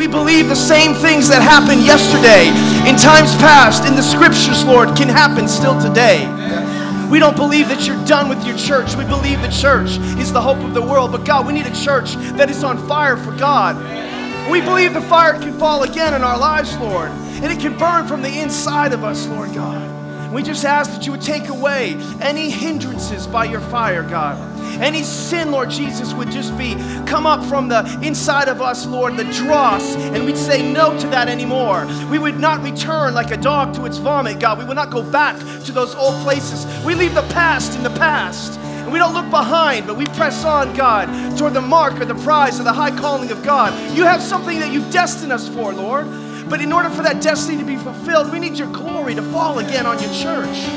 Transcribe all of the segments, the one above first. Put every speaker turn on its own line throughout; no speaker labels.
We believe the same things that happened yesterday, in times past, in the scriptures, Lord, can happen still today. We don't believe that you're done with your church. We believe the church is the hope of the world. But God, we need a church that is on fire for God. We believe the fire can fall again in our lives, Lord, and it can burn from the inside of us, Lord God. We just ask that you would take away any hindrances by your fire, God. Any sin, Lord Jesus, would just be come up from the inside of us, Lord, the dross, and we'd say no to that anymore. We would not return like a dog to its vomit, God. We would not go back to those old places. We leave the past in the past. And we don't look behind, but we press on, God, toward the mark or the prize of the high calling of God. You have something that you've destined us for, Lord. But in order for that destiny to be fulfilled, we need your glory to fall again on your church.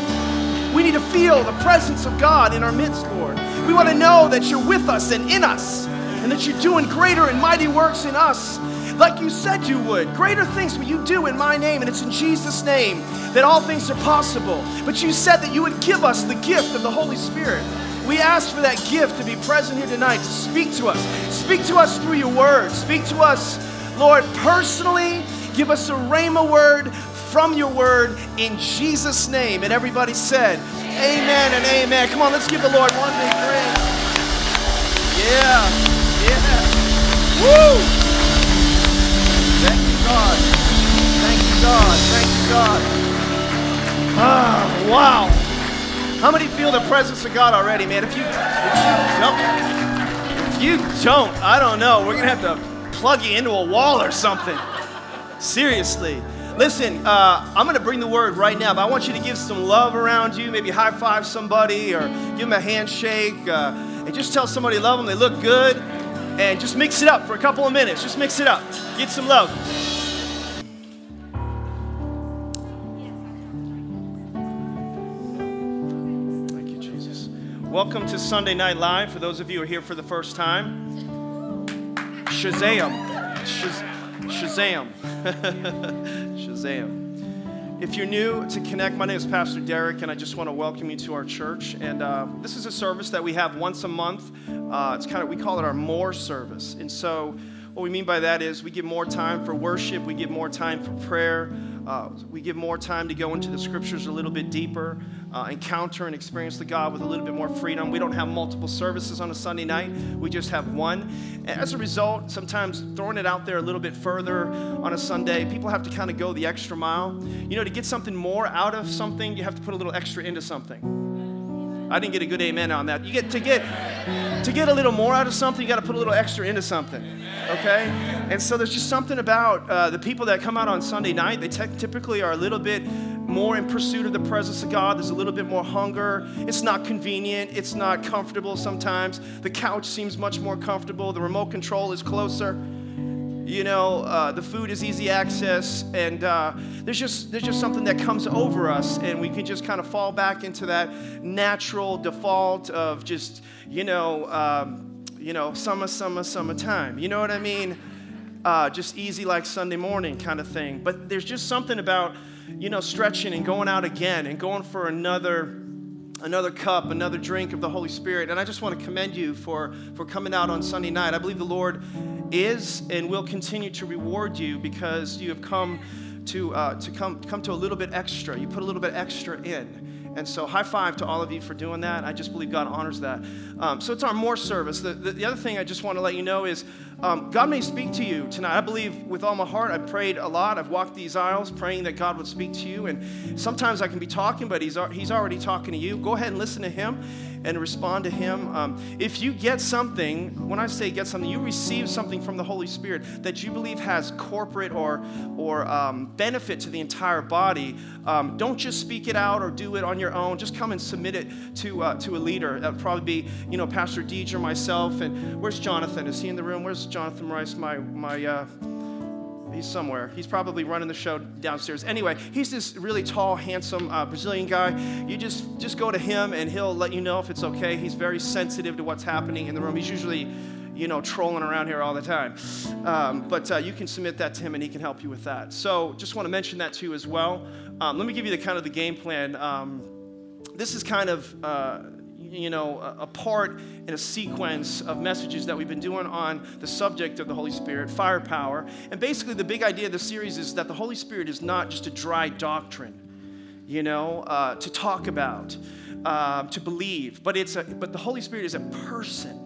We need to feel the presence of God in our midst, Lord. We want to know that you're with us and in us, and that you're doing greater and mighty works in us, like you said you would. Greater things will you do in my name, and it's in Jesus' name that all things are possible. But you said that you would give us the gift of the Holy Spirit. We ask for that gift to be present here tonight, to speak to us. Speak to us through your word. Speak to us, Lord, personally Give us a rhema word from your word in Jesus' name. And everybody said, Amen and amen. Come on, let's give the Lord one big praise. Yeah, yeah. Woo! Thank you, God. Thank you, God. Thank you, God. Ah, wow. How many feel the presence of God already, man? If you, if you don't, if you don't, I don't know. We're gonna have to plug you into a wall or something. Seriously. Listen, uh, I'm going to bring the word right now, but I want you to give some love around you. Maybe high five somebody or give them a handshake uh, and just tell somebody love them, they look good, and just mix it up for a couple of minutes. Just mix it up. Get some love. Thank you, Jesus. Welcome to Sunday Night Live for those of you who are here for the first time. Shazam. Shaz- Shazam. Shazam. If you're new to Connect, my name is Pastor Deryck, and I just want to welcome you to our church. And uh, this is a service that we have once a month. Uh, it's kind of we call it our more service. And so, what we mean by that is we give more time for worship, we give more time for prayer, uh, we give more time to go into the scriptures a little bit deeper, uh, encounter and experience the God with a little bit more freedom. We don't have multiple services on a Sunday night, we just have one. And as a result, sometimes throwing it out there a little bit further on a Sunday, people have to kind of go the extra mile. You know, to get something more out of something, you have to put a little extra into something. I didn't get a good amen on that. You get to get to get a little more out of something, you got to put a little extra into something. Okay? And so there's just something about uh, the people that come out on Sunday night. They te- typically are a little bit more in pursuit of the presence of God. There's a little bit more hunger. It's not convenient. It's not comfortable sometimes. The couch seems much more comfortable. The remote control is closer. You know, uh, the food is easy access, and uh, there's just there's just something that comes over us, and we can just kind of fall back into that natural default of just you know, um, you know, summer, summer, summertime. You know what I mean? Uh, just easy like Sunday morning kind of thing. But there's just something about you know stretching and going out again and going for another another cup, another drink of the Holy Spirit. And I just want to commend you for, for coming out on Sunday night. I believe the Lord is and will continue to reward you because you have come to, uh, to come, come to a little bit extra. You put a little bit extra in. And so, high five to all of you for doing that. I just believe God honors that. Um, so, it's our more service. The, the, the, other thing I just want to let you know is um, God may speak to you tonight. I believe with all my heart. I've prayed a lot. I've walked these aisles praying that God would speak to you. And sometimes I can be talking, but He's, he's already talking to you. Go ahead and listen to Him and respond to Him. Um, if you get something, when I say get something, you receive something from the Holy Spirit that you believe has corporate or, or um, benefit to the entire body, um, don't just speak it out or do it on your own. Just come and submit it to, uh, to a leader. That would probably be, you know, Pastor Deidre, myself, and where's Jonathan? Is he in the room? Where's Jonathan Rice, my, my, uh, he's somewhere. He's probably running the show downstairs. Anyway, he's this really tall, handsome uh, Brazilian guy. You just just go to him, and he'll let you know if it's okay. He's very sensitive to what's happening in the room. He's usually, you know, trolling around here all the time. Um, but uh, you can submit that to him, and he can help you with that. So just want to mention that to you as well. Um, let me give you the kind of the game plan. Um, this is kind of. Uh, you know, a, part in a sequence of messages that we've been doing on the subject of the Holy Spirit, firepower. And basically, the big idea of the series is that the Holy Spirit is not just a dry doctrine, you know, uh, to talk about, uh, to believe, but it's a, but the Holy Spirit is a person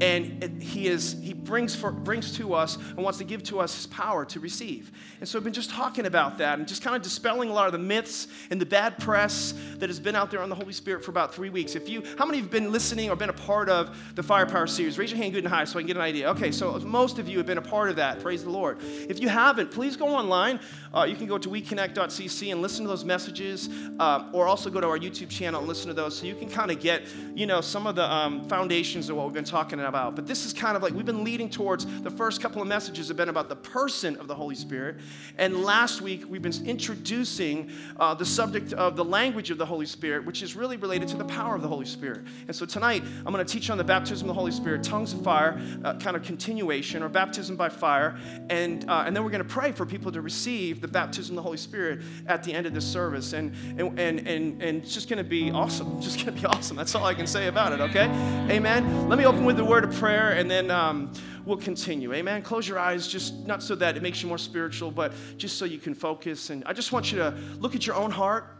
and he is he brings for, brings to us and wants to give to us his power to receive. And so i've been just talking about that and just kind of dispelling a lot of the myths and the bad press that has been out there on the holy spirit for about three weeks. If you how many have been listening or been a part of the firepower series? Raise your hand good and high so i can get an idea. Okay so most of you have been a part of that. Praise the lord. If you haven't please go online. Uh, you can go to weconnect.cc and listen to those messages uh, or also go to our youtube channel and listen to those so you can kind of get you know some of the um, foundations of what we've been talking about about. But this is kind of like we've been leading towards the first couple of messages have been about the person of the Holy Spirit. And last week we've been introducing uh, the subject of the language of the Holy Spirit, which is really related to the power of the Holy Spirit. And so tonight I'm going to teach on the baptism of the Holy Spirit, tongues of fire, uh, kind of continuation or baptism by fire. And, uh, and then we're going to pray for people to receive the baptism of the Holy Spirit at the end of this service. And, and, and, and, and it's just going to be awesome. It's just going to be awesome. That's all I can say about it, okay? Amen. Let me open with the word word of prayer, and then um, we'll continue. Amen. Close your eyes, just not so that it makes you more spiritual, but just so you can focus. And I just want you to look at your own heart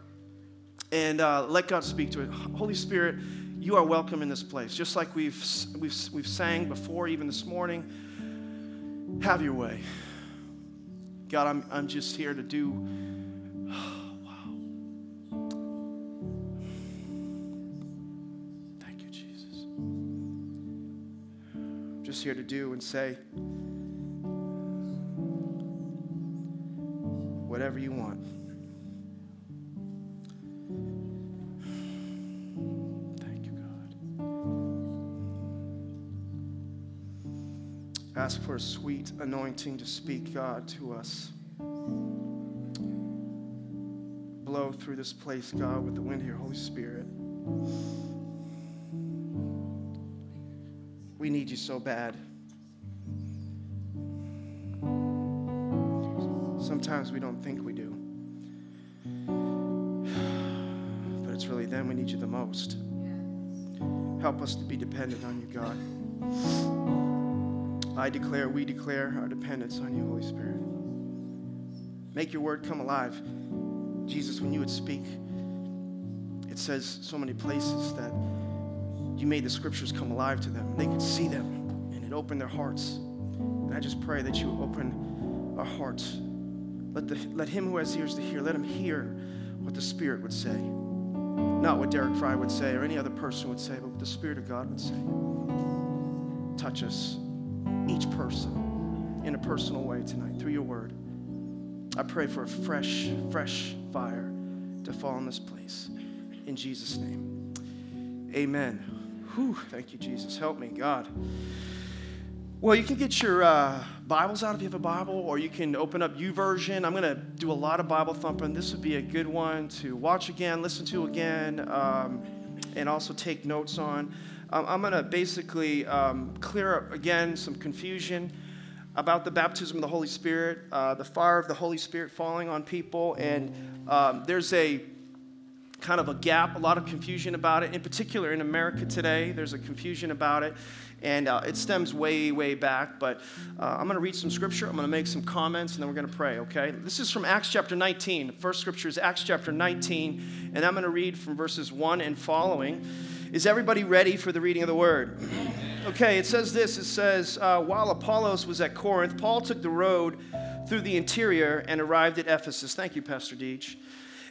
and uh, let God speak to it. Holy Spirit, you are welcome in this place. Just like we've, we've, we've sang before, even this morning, have your way. God, I'm, I'm just here to do just here to do and say whatever you want. Thank you, God. Ask for a sweet anointing to speak, God, to us. Blow through this place, God, with the wind of your Holy Spirit. We need you so bad. Sometimes we don't think we do. But it's really then we need you the most. Help us to be dependent on you, God. I declare, we declare our dependence on you, Holy Spirit. Make your word come alive. Jesus, when you would speak, it says so many places that you made the scriptures come alive to them. They could see them, and it opened their hearts. And I just pray that you open our hearts. Let, the, let him who has ears to hear, let him hear what the Spirit would say. Not what Deryck Frye would say or any other person would say, but what the Spirit of God would say. Touch us, each person, in a personal way tonight through your word. I pray for a fresh, fresh fire to fall in this place. In Jesus' name, amen. Whew, thank you, Jesus. Help me, God. Well, you can get your uh, Bibles out if you have a Bible, or you can open up YouVersion. I'm going to do a lot of Bible thumping. This would be a good one to watch again, listen to again, um, and also take notes on. Um, I'm going to basically um, clear up again some confusion about the baptism of the Holy Spirit, uh, the fire of the Holy Spirit falling on people, and um, there's a kind of a gap, a lot of confusion about it. In particular, in America today, there's a confusion about it. And uh, it stems way, way back. But uh, I'm going to read some scripture. I'm going to make some comments, and then we're going to pray, okay? This is from Acts chapter 19. The first scripture is Acts chapter 19. And I'm going to read from verses 1 and following. Is everybody ready for the reading of the word? Okay, it says this it says, uh, While Apollos was at Corinth, Paul took the road through the interior and arrived at Ephesus. Thank you, Pastor Deach.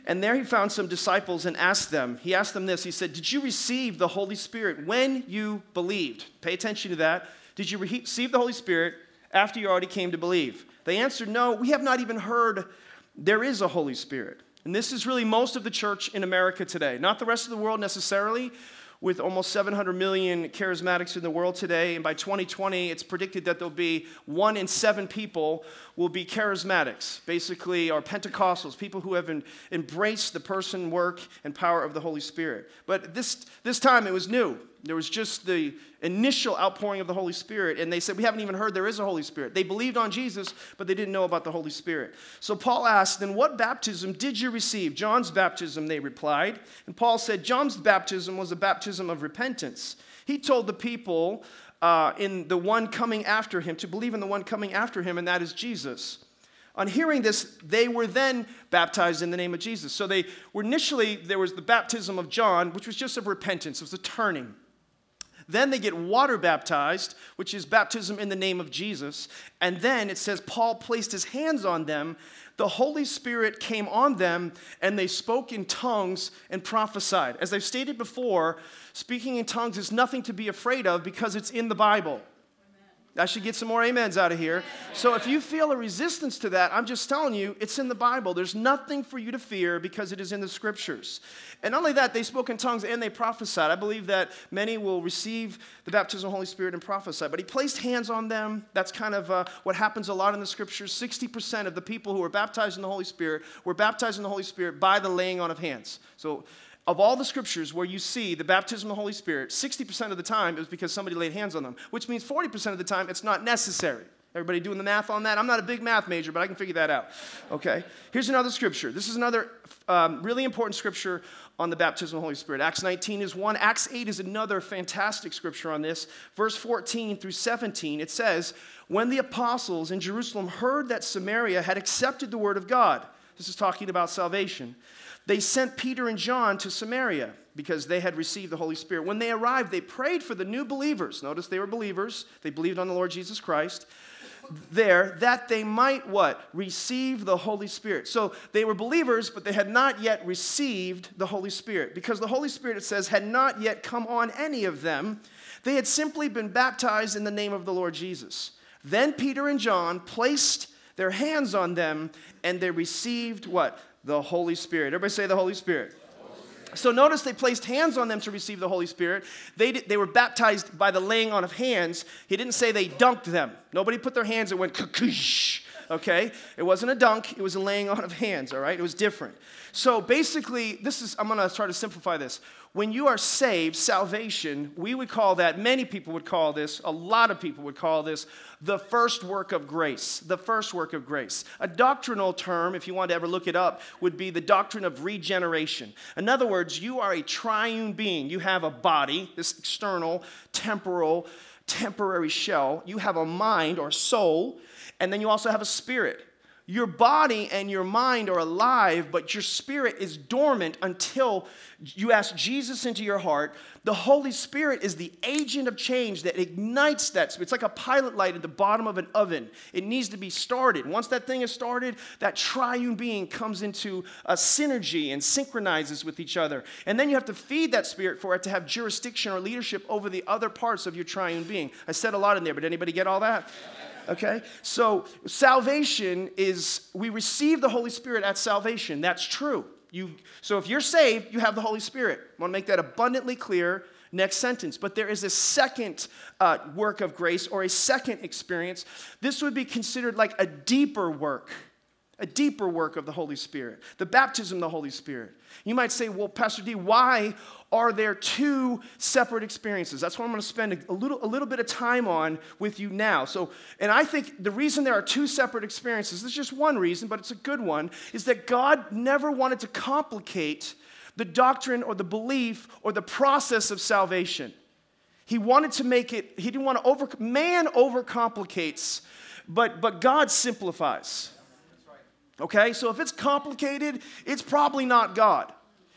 And there he found some disciples and asked them, he asked them this. He said, Did you receive the Holy Spirit when you believed? Pay attention to that. Did you receive the Holy Spirit after you already came to believe? They answered, No, we have not even heard there is a Holy Spirit. And this is really most of the church in America today, not the rest of the world necessarily, with almost 700 million charismatics in the world today. And by 2020, it's predicted that there'll be one in seven people will be charismatics, basically, or Pentecostals, people who have embraced the person, work, and power of the Holy Spirit. But this, this time it was new. There was just the initial outpouring of the Holy Spirit, and they said, We haven't even heard there is a Holy Spirit. They believed on Jesus, but they didn't know about the Holy Spirit. So Paul asked, Then what baptism did you receive? John's baptism, they replied. And Paul said, John's baptism was a baptism of repentance. He told the people uh, in the one coming after him to believe in the one coming after him, and that is Jesus. On hearing this, they were then baptized in the name of Jesus. So they were initially, there was the baptism of John, which was just of repentance, it was a turning. Then they get water baptized, which is baptism in the name of Jesus. And then it says Paul placed his hands on them. The Holy Spirit came on them, and they spoke in tongues and prophesied. As I've stated before, speaking in tongues is nothing to be afraid of because it's in the Bible. I should get some more amens out of here. So if you feel a resistance to that, I'm just telling you, it's in the Bible. There's nothing for you to fear because it is in the scriptures. And not only that, they spoke in tongues and they prophesied. I believe that many will receive the baptism of the Holy Spirit and prophesy. But he placed hands on them. That's kind of uh, what happens a lot in the scriptures. 60% of the people who were baptized in the Holy Spirit were baptized in the Holy Spirit by the laying on of hands. So of all the scriptures where you see the baptism of the Holy Spirit, 60% of the time it was because somebody laid hands on them, which means 40% of the time it's not necessary. Everybody doing the math on that? I'm not a big math major, but I can figure that out. Okay? Here's another scripture. This is another um, really important scripture on the baptism of the Holy Spirit. Acts 19 is one. Acts 8 is another fantastic scripture on this. Verse 14 through 17, it says, When the apostles in Jerusalem heard that Samaria had accepted the word of God, this is talking about salvation they sent Peter and John to Samaria because they had received the Holy Spirit. When they arrived, they prayed for the new believers. Notice they were believers, they believed on the Lord Jesus Christ. There, that they might what? Receive the Holy Spirit. So they were believers, but they had not yet received the Holy Spirit because the Holy Spirit, it says, had not yet come on any of them. They had simply been baptized in the name of the Lord Jesus. Then Peter and John placed their hands on them and they received what? The Holy Spirit. Everybody say the Holy Spirit. So notice they placed hands on them to receive the Holy Spirit. They, did, they were baptized by the laying on of hands. He didn't say they dunked them. Nobody put their hands and went kukush. Okay? It wasn't a dunk, it was a laying on of hands, all right? It was different. So basically, this is, I'm gonna try to simplify this. When you are saved, salvation, we would call that, many people would call this, a lot of people would call this the first work of grace. The first work of grace. A doctrinal term, if you want to ever look it up, would be the doctrine of regeneration. In other words, you are a triune being. You have a body, this external, temporal, temporary shell. You have a mind or soul, and then you also have a spirit. Your body and your mind are alive, but your spirit is dormant until you ask Jesus into your heart. The Holy Spirit is the agent of change that ignites that. It's like a pilot light at the bottom of an oven. It needs to be started. Once that thing is started, that triune being comes into a synergy and synchronizes with each other. And then you have to feed that spirit for it to have jurisdiction or leadership over the other parts of your triune being. I said a lot in there, but anybody get all that? Okay? So, salvation is, we receive the Holy Spirit at salvation. That's true. You, so, if you're saved, you have the Holy Spirit. I want to make that abundantly clear. Next sentence. But there is a second uh, work of grace or a second experience. This would be considered like a deeper work a deeper work of the Holy Spirit, the baptism of the Holy Spirit. You might say, well, Pastor D, why are there two separate experiences? That's what I'm going to spend a little, a little bit of time on with you now. So, and I think the reason there are two separate experiences, there's just one reason, but it's a good one, is that God never wanted to complicate the doctrine or the belief or the process of salvation. He wanted to make it, he didn't want to over, man overcomplicates, but, but God simplifies. Okay, so if it's complicated, it's probably not God.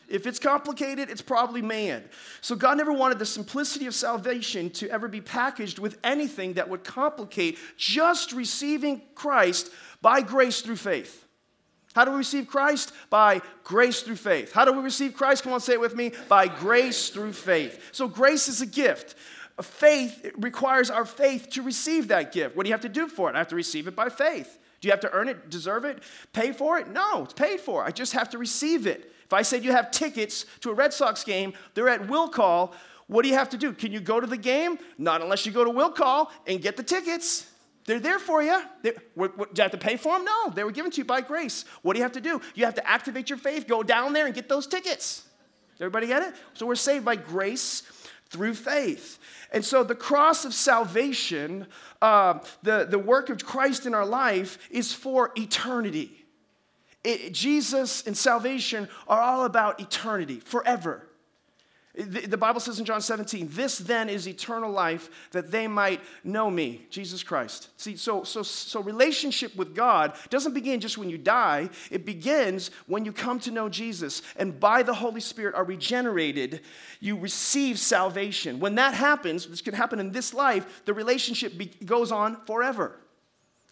If it's complicated, it's probably man. So God never wanted the simplicity of salvation to ever be packaged with anything that would complicate just receiving Christ by grace through faith. How do we receive Christ? By grace through faith. How do we receive Christ? Come on, say it with me. By grace through faith. So grace is a gift. Faith requires our faith to receive that gift. What do you have to do for it? I have to receive it by faith. Do you have to earn it, deserve it, pay for it? No, it's paid for. I just have to receive it. If I said you have tickets to a Red Sox game, they're at will call. What do you have to do? Can you go to the game? Not unless you go to will call and get the tickets. They're there for you. Do you have to pay for them? No, they were given to you by grace. What do you have to do? You have to activate your faith, go down there and get those tickets. Everybody get it? So we're saved by grace through faith. And so the cross of salvation, uh, the, the work of Christ in our life, is for eternity. It, Jesus and salvation are all about eternity, forever. The Bible says in John 17, this then is eternal life that they might know me, Jesus Christ. See, so, so, so relationship with God doesn't begin just when you die, it begins when you come to know Jesus and by the Holy Spirit are regenerated, you receive salvation. When that happens, this can happen in this life, the relationship be, goes on forever.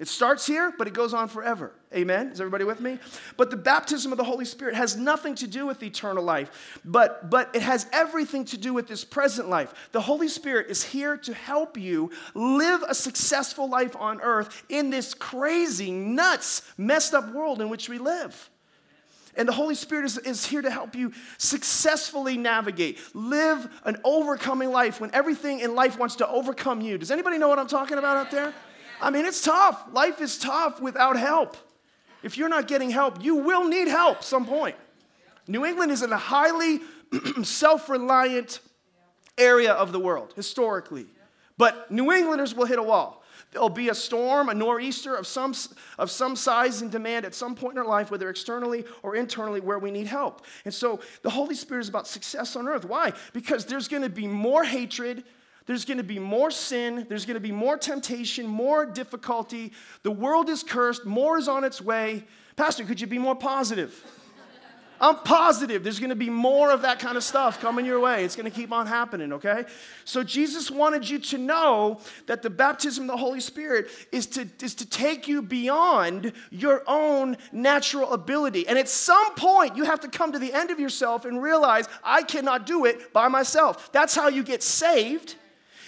It starts here, but it goes on forever. Amen? Is everybody with me? But the baptism of the Holy Spirit has nothing to do with eternal life, but, but it has everything to do with this present life. The Holy Spirit is here to help you live a successful life on earth in this crazy, nuts, messed up world in which we live. And the Holy Spirit is, is here to help you successfully navigate, live an overcoming life when everything in life wants to overcome you. Does anybody know what I'm talking about out there? I mean, it's tough. Life is tough without help. If you're not getting help, you will need help some point. New England is in a highly self reliant area of the world, historically. But New Englanders will hit a wall. There'll be a storm, a nor'easter of some, of some size and demand at some point in our life, whether externally or internally, where we need help. And so the Holy Spirit is about success on earth. Why? Because there's going to be more hatred, there's going to be more sin, there's going to be more temptation, more difficulty. The world is cursed, more is on its way. Pastor, could you be more positive? I'm positive there's going to be more of that kind of stuff coming your way. It's going to keep on happening, okay? So Jesus wanted you to know that the baptism of the Holy Spirit is to, is to take you beyond your own natural ability. And at some point, you have to come to the end of yourself and realize, I cannot do it by myself. That's how you get saved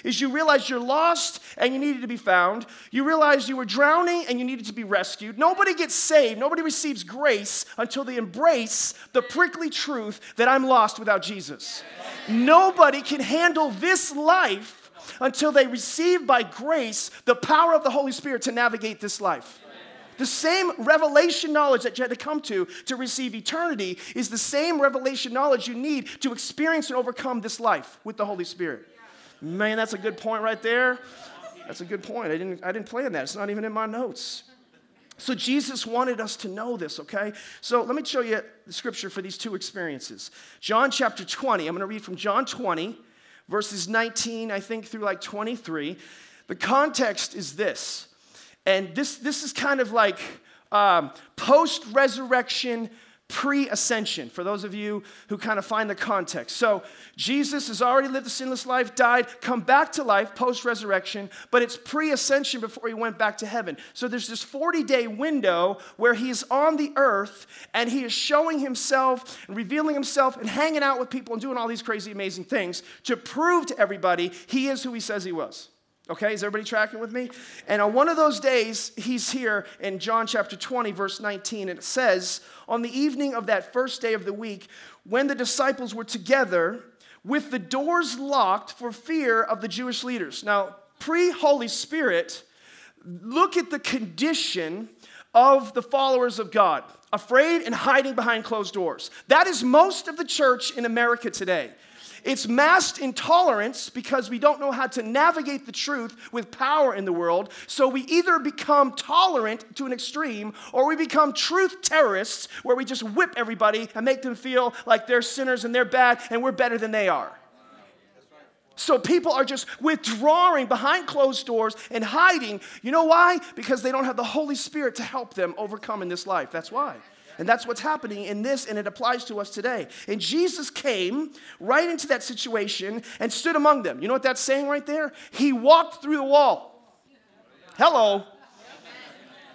is you realize you're lost and you needed to be found. You realize you were drowning and you needed to be rescued. Nobody gets saved, nobody receives grace until they embrace the prickly truth that I'm lost without Jesus. Nobody can handle this life until they receive by grace the power of the Holy Spirit to navigate this life. The same revelation knowledge that you had to come to to receive eternity is the same revelation knowledge you need to experience and overcome this life with the Holy Spirit. Man, that's a good point right there. That's a good point. I didn't, I didn't plan that. It's not even in my notes. So Jesus wanted us to know this, okay? So let me show you the scripture for these two experiences. John chapter 20. I'm going to read from John 20, verses 19, I think, through like 23. The context is this. And this, this is kind of like um, post resurrection pre ascension, for those of you who kind of find the context. So, Jesus has already lived a sinless life, died, come back to life post resurrection, but it's pre ascension before he went back to heaven. So, there's this 40 day window where he is on the earth and he is showing himself and revealing himself and hanging out with people and doing all these crazy, amazing things to prove to everybody he is who he says he was. Okay, is everybody tracking with me? And on one of those days, he's here in John chapter 20, verse 19, and it says, On the evening of that first day of the week, when the disciples were together with the doors locked for fear of the Jewish leaders. Now, pre Holy Spirit, look at the condition of the followers of God afraid and hiding behind closed doors. That is most of the church in America today. It's masked intolerance because we don't know how to navigate the truth with power in the world. So we either become tolerant to an extreme or we become truth terrorists where we just whip everybody and make them feel like they're sinners and they're bad and we're better than they are. So people are just withdrawing behind closed doors and hiding. You know why? Because they don't have the Holy Spirit to help them overcome in this life. That's why. And that's what's happening in this, and it applies to us today. And Jesus came right into that situation and stood among them. You know what that's saying right there? He walked through the wall. Hello.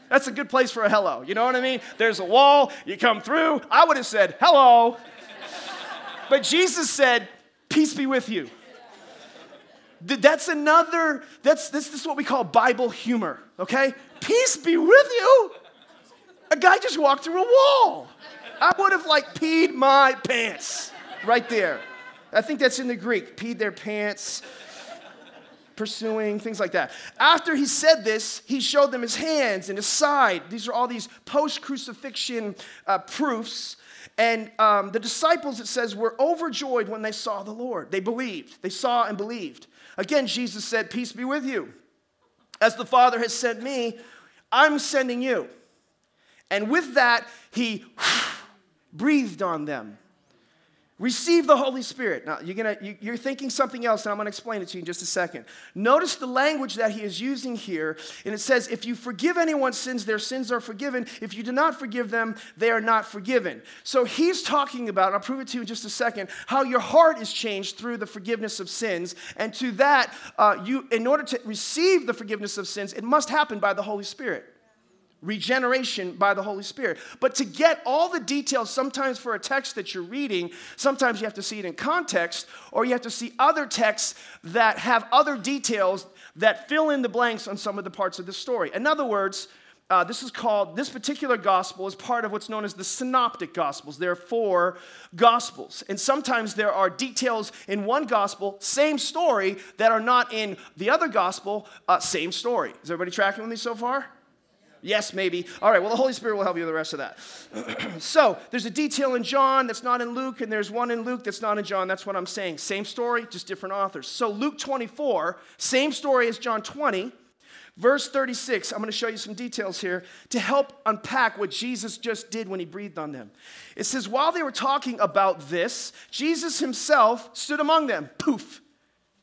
That's a good place for a hello. You know what I mean? There's a wall, you come through. I would have said, hello. But Jesus said, peace be with you. That's another, that's this, this is what we call Bible humor, okay? Peace be with you. A guy just walked through a wall. I would have like peed my pants right there. I think that's in the Greek. Peed their pants, pursuing, things like that. After he said this, he showed them his hands and his side. These are all these post crucifixion uh, proofs. And um, the disciples, it says, were overjoyed when they saw the Lord. They believed. They saw and believed. Again, Jesus said, Peace be with you. As the Father has sent me, I'm sending you. And with that, he breathed on them. Receive the Holy Spirit. Now, you're, gonna, you, are thinking something else, and I'm going to explain it to you in just a second. Notice the language that he is using here, and it says, If you forgive anyone's sins, their sins are forgiven. If you do not forgive them, they are not forgiven. So he's talking about, I'll prove it to you in just a second, how your heart is changed through the forgiveness of sins. And to that, uh, you, in order to receive the forgiveness of sins, it must happen by the Holy Spirit regeneration by the Holy Spirit. But to get all the details, sometimes for a text that you're reading, sometimes you have to see it in context, or you have to see other texts that have other details that fill in the blanks on some of the parts of the story. In other words, uh, this is called, this particular gospel is part of what's known as the synoptic gospels. There are four gospels. And sometimes there are details in one gospel, same story, that are not in the other gospel, uh, same story. Is everybody tracking with me so far? Yes, maybe. All right, well, the Holy Spirit will help you with the rest of that. so, there's a detail in John that's not in Luke, and there's one in Luke that's not in John. That's what I'm saying. Same story, just different authors. So, Luke 24, same story as John 20. Verse 36, I'm going to show you some details here to help unpack what Jesus just did when he breathed on them. It says, While they were talking about this, Jesus himself stood among them. Poof.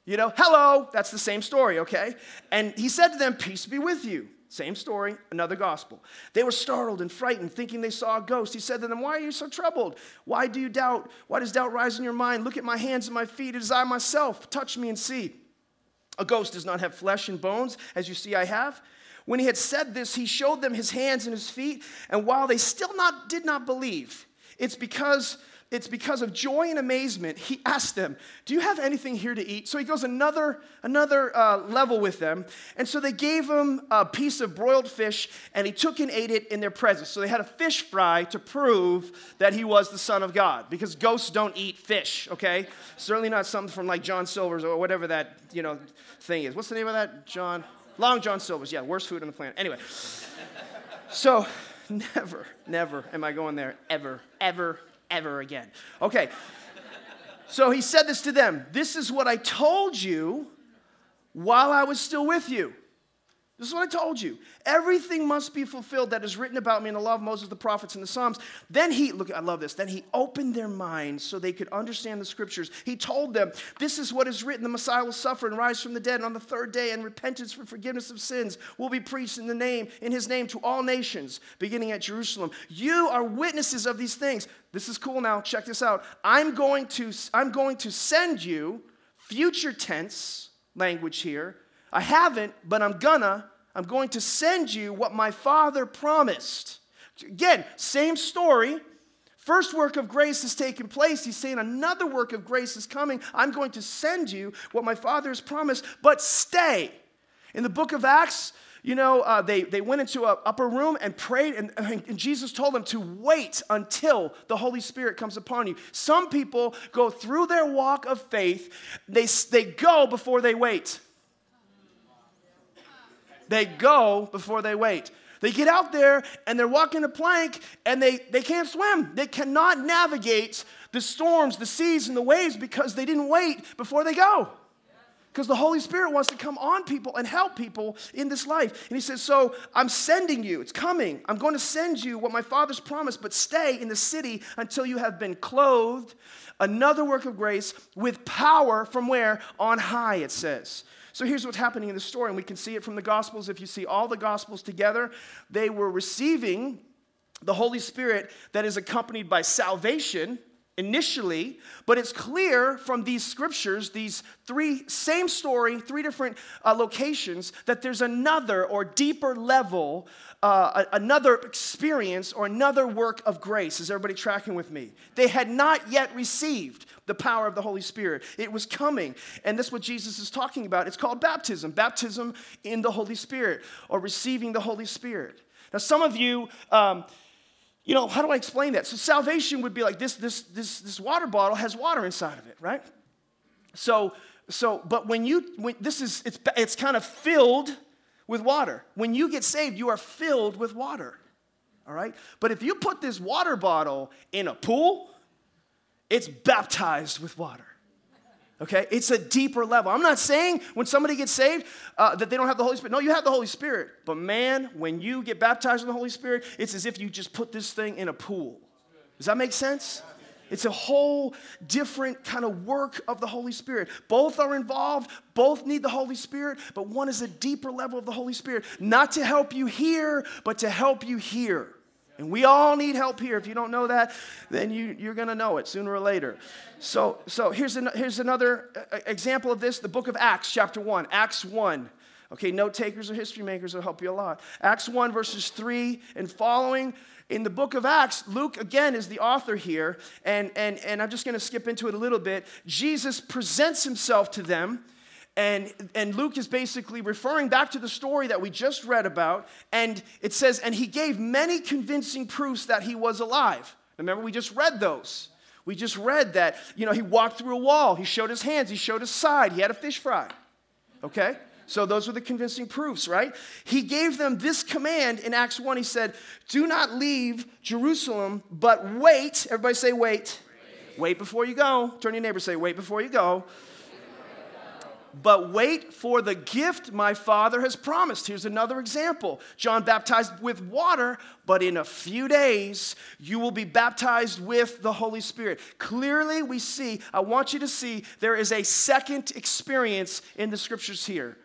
You know, hello, that's the same story, okay? And he said to them, Peace be with you. Same story, another gospel. They were startled and frightened, thinking they saw a ghost. He said to them, Why are you so troubled? Why do you doubt? Why does doubt rise in your mind? Look at my hands and my feet. It is I myself. Touch me and see. A ghost does not have flesh and bones, as you see I have. When he had said this, he showed them his hands and his feet. And while they still not, did not believe, it's because it's because of joy and amazement he asked them do you have anything here to eat? So he goes another another uh, level with them. And so they gave him a piece of broiled fish and he took and ate it in their presence. So they had a fish fry to prove that he was the son of god because ghosts don't eat fish okay? Certainly not something from like john silver's or whatever that you know thing is. What's the name of that? John long john silver's. Yeah worst food on the planet. Anyway. So never never am i going there. Ever ever ever again. Okay. So he said this to them This is what I told you while I was still with you. This is what I told you. Everything must be fulfilled that is written about me in the law of Moses, the prophets, and the Psalms. Then he, look, I love this. Then he opened their minds so they could understand the scriptures. He told them, This is what is written the Messiah will suffer and rise from the dead, and on the third day, and repentance for forgiveness of sins will be preached in the name, in his name to all nations, beginning at Jerusalem. You are witnesses of these things. This is cool now. Check this out. I'm going to, I'm going to send you, future tense language here I haven't, but I'm gonna. I'm going to send you what my Father promised. Again, same story. First work of grace has taken place. He's saying another work of grace is coming. I'm going to send you what my Father has promised, but stay. In the book of Acts, you know, uh, they, they went into an upper room and prayed, and, and Jesus told them to wait until the Holy Spirit comes upon you. Some people go through their walk of faith, they, they go before they wait. They go before they wait. They get out there and they're walking a plank and they, they can't swim. They cannot navigate the storms, the seas, and the waves because they didn't wait before they go. Because the Holy Spirit wants to come on people and help people in this life. And He says, So I'm sending you, it's coming. I'm going to send you what my Father's promised, but stay in the city until you have been clothed. Another work of grace with power from where? On high, it says. So here's what's happening in the story, and we can see it from the Gospels. If you see all the Gospels together, they were receiving the Holy Spirit that is accompanied by salvation initially, but it's clear from these scriptures, these three, same story, three different uh, locations, that there's another or deeper level, uh, another experience or another work of grace. Is everybody tracking with me? They had not yet received the power of the Holy Spirit. It was coming. And that's what Jesus is talking about. It's called baptism baptism in the Holy Spirit or receiving the Holy Spirit. Now, some of you, um, you know, how do I explain that? So, salvation would be like this, this, this, this water bottle has water inside of it, right? So, so but when you, when this is, it's, it's kind of filled with water. When you get saved, you are filled with water. all right? But if you put this water bottle in a pool, it's baptized with water. Okay? It's a deeper level. I'm not saying when somebody gets saved uh, that they don't have the Holy Spirit. No, you have the Holy Spirit. But man, when you get baptized in the Holy Spirit, it's as if you just put this thing in a pool. Does that make sense? It's a whole different kind of work of the Holy Spirit. Both are involved, both need the Holy Spirit, but one is a deeper level of the Holy Spirit, not to help you hear, but to help you hear. And we all need help here. If you don't know that, then you, you're going to know it sooner or later. So, so here's, an, here's another uh, example of this the book of Acts, chapter 1. Acts 1. Okay, note takers or history makers will help you a lot. Acts 1, verses 3 and following. In the book of Acts, Luke again is the author here, and, and, and I'm just going to skip into it a little bit. Jesus presents himself to them and, and Luke is basically referring back to the story that we just read about. And it says, and he gave many convincing proofs that he was alive. Remember, we just read those. We just read that, you know, he walked through a wall, he showed his hands, he showed his side, he had a fish fry. Okay? So those were the convincing proofs, right? He gave them this command in Acts 1. He said, Do not leave Jerusalem, but wait. Everybody say, wait. Wait, wait before you go. Turn your neighbor, say, wait before you go but wait for the gift my Father has promised. Here's another example John baptized with water, but in a few days you will be baptized with the Holy Spirit. Clearly, we see, I want you to see, there is a second experience in the scriptures here.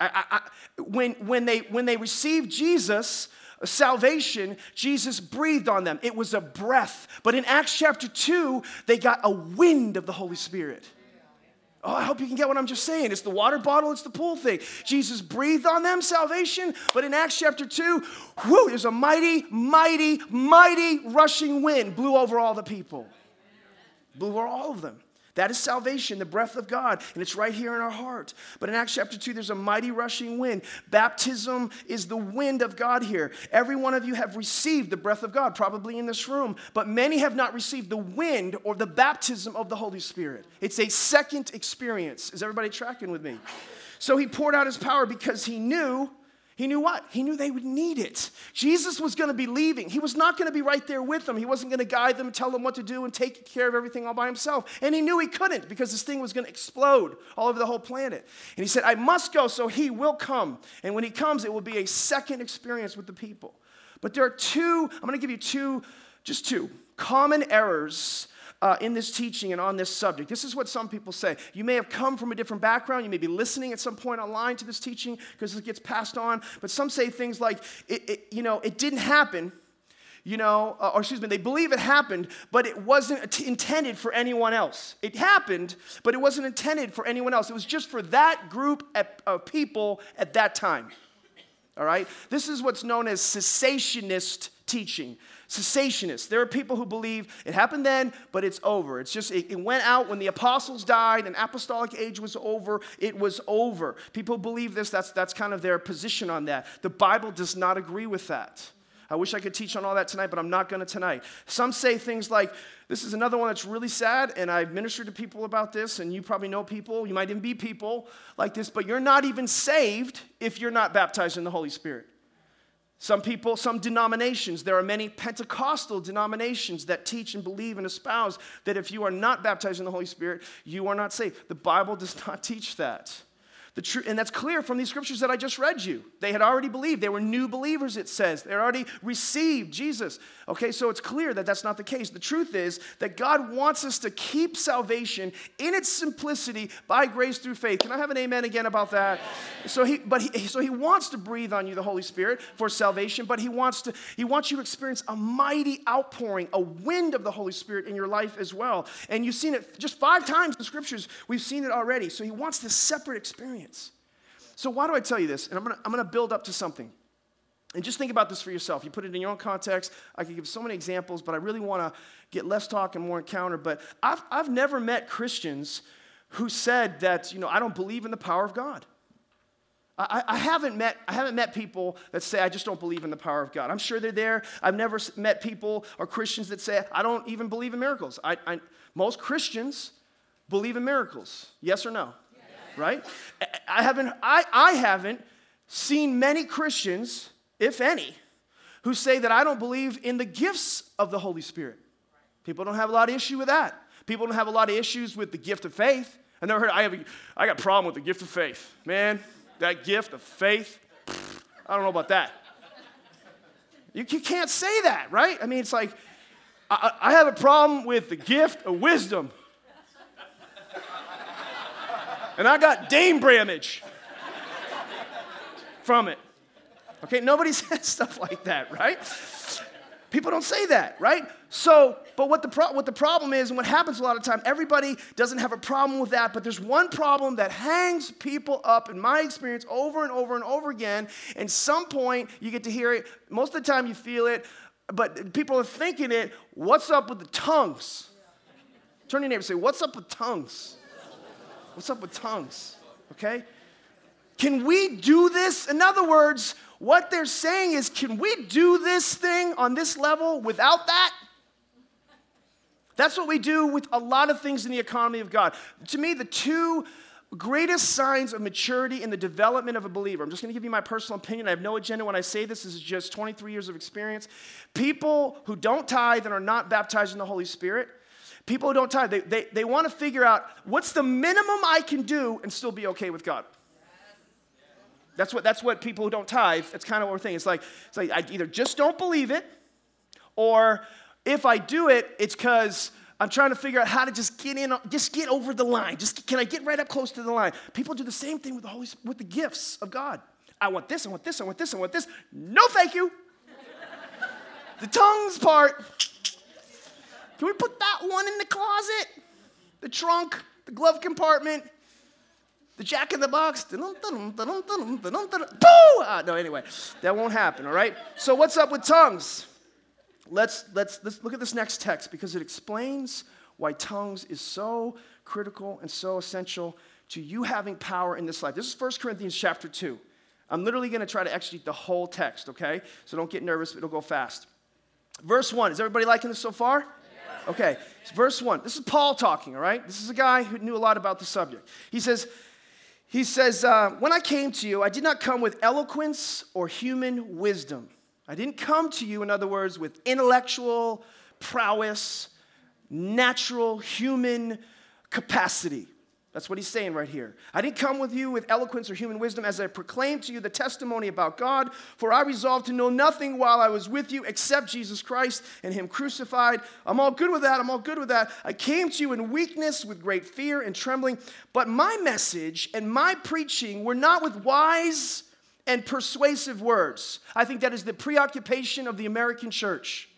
I, I, when, when, they, when they received Jesus, uh, salvation, Jesus breathed on them. It was a breath. But in Acts chapter 2, they got a wind of the Holy Spirit. Oh, I hope you can get what I'm just saying. It's the water bottle, it's the pool thing. Jesus breathed on them salvation, but in Acts chapter 2, whoo, there's a mighty, mighty, mighty rushing wind blew over all the people. Blew over all of them. That is salvation, the breath of God, and it's right here in our heart. But in Acts chapter 2, there's a mighty rushing wind. Baptism is the wind of God here. Every one of you have received the breath of God, probably in this room, but many have not received the wind or the baptism of the Holy Spirit. It's a second experience. Is everybody tracking with me? So he poured out his power because he knew he knew what? He knew they would need it. Jesus was going to be leaving. He was not going to be right there with them. He wasn't going to guide them, tell them what to do, and take care of everything all by himself. And he knew he couldn't because this thing was going to explode all over the whole planet. And he said, I must go, so he will come. And when he comes, it will be a second experience with the people. But there are two, I'm going to give you two, just two common errors uh, in this teaching and on this subject. This is what some people say. You may have come from a different background. You may be listening at some point online to this teaching because it gets passed on. But some say things like, it, it, you know, it didn't happen. You know, uh, or excuse me, they believe it happened, but it wasn't t- intended for anyone else. It happened, but it wasn't intended for anyone else. It was just for that group of people at that time. All right? This is what's known as cessationist teaching cessationists. There are people who believe it happened then, but it's over. It's just, it, it, went out when the apostles died and apostolic age was over, it was over. People believe this, that's, that's kind of their position on that. The Bible does not agree with that. I wish I could teach on all that tonight, but I'm not going to tonight. Some say things like, this is another one that's really sad, and I've ministered to people about this, and you probably know people, you might even be people like this, but you're not even saved if you're not baptized in the Holy Spirit. Some people, some denominations, there are many Pentecostal denominations that teach and believe and espouse that if you are not baptized in the Holy Spirit, you are not saved. The Bible does not teach that. The tr- and that's clear from these scriptures that I just read you. They had already believed. They were new believers, it says. They already received Jesus. Okay, so it's clear that that's not the case. The truth is that God wants us to keep salvation in its simplicity by grace through faith. Can I have an amen again about that? So he, but he, so he wants to breathe on you the Holy Spirit for salvation, but he wants to, he wants you to experience a mighty outpouring, a wind of the Holy Spirit in your life as well. And you've seen it just five times in the scriptures. We've seen it already. So he wants this separate experience experience. So, why do I tell you this? And I'm gonna, I'm gonna build up to something. And just think about this for yourself. You put it in your own context. I could give so many examples, but I really wanna get less talk and more encounter. But I've, I've never met Christians who said that, you know, I don't believe in the power of God. I, I, haven't met, I haven't met people that say, I just don't believe in the power of God. I'm sure they're there. I've never met people or Christians that say, I don't even believe in miracles. I, I, most Christians believe in miracles. Yes or no? Right? I haven't, I, I haven't seen many Christians, if any, who say that I don't believe in the gifts of the Holy Spirit. People don't have a lot of issue with that. People don't have a lot of issues with the gift of faith. I never heard, I, have a, I got a problem with the gift of faith. Man, that gift of faith, I don't know about that. You, you can't say that, right? I mean, it's like, I, I have a problem with the gift of wisdom. And I got Dame Bramage from it. Okay, nobody says stuff like that, right? People don't say that, right? So, but what the, pro- what the problem is, and what happens a lot of time, everybody doesn't have a problem with that, but there's one problem that hangs people up, in my experience, over and over and over again. And some point, you get to hear it. Most of the time, you feel it, but people are thinking it. What's up with the tongues? Turn to your neighbor and say, What's up with tongues? What's up with tongues? Okay? Can we do this? In other words, what they're saying is, can we do this thing on this level without that? That's what we do with a lot of things in the economy of God. To me, the two greatest signs of maturity in the development of a believer. I'm just going to give you my personal opinion. I have no agenda when I say this. This is just 23 years of experience. People who don't tithe and are not baptized in the Holy Spirit, people who don't tithe, they, they, they want to figure out what's the minimum I can do and still be okay with God. That's what, that's what people who don't tithe, that's kind of what we're thinking. It's like, it's like I either just don't believe it, or if I do it, it's because I'm trying to figure out how to just get in, just get over the line. Just can I get right up close to the line? People do the same thing with the Holy with the gifts of God. I want this, I want this, I want this, I want this. No, thank you. the tongues part. Can we put that one in the closet? The trunk, the glove compartment the jack in the box. Boo! Ah, no, anyway, that won't happen, all right? So, what's up with tongues? Let's, let's, let's look at this next text because it explains why tongues is so critical and so essential to you having power in this life. This is 1 Corinthians chapter 2. I'm literally going to try to exegete the whole text, okay? So don't get nervous, it'll go fast. Verse 1. Is everybody liking this so far? Okay, it's verse 1. This is Paul talking, all right? This is a guy who knew a lot about the subject. He says, he says, uh, When I came to you, I did not come with eloquence or human wisdom. I didn't come to you, in other words, with intellectual prowess, natural human capacity. That's what he's saying right here. I didn't come with you with eloquence or human wisdom as I proclaimed to you the testimony about God, for I resolved to know nothing while I was with you except Jesus Christ and Him crucified. I'm all good with that. I'm all good with that. I came to you in weakness with great fear and trembling, but my message and my preaching were not with wise and persuasive words. I think that is the preoccupation of the American church.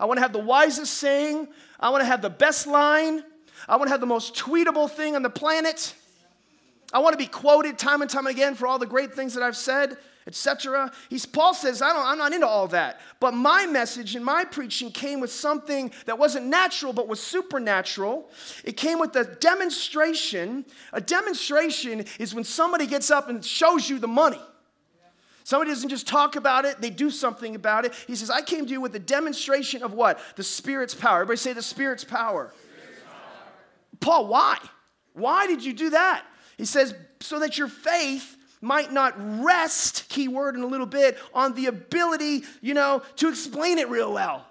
I want to have the wisest saying, I want to have the best line. I want to have the most tweetable thing on the planet. I want to be quoted time and time again for all the great things that I've said, etc. He's Paul says, I don't, I'm not into all that. But my message and my preaching came with something that wasn't natural but was supernatural. It came with a demonstration. A demonstration is when somebody gets up and shows you the money. Somebody doesn't just talk about it, they do something about it. He says, I came to you with a demonstration of what? The Spirit's power. Everybody say the Spirit's power. Paul, why? Why did you do that? He says, so that your faith might not rest, key word in a little bit, on the ability, you know, to explain it real well.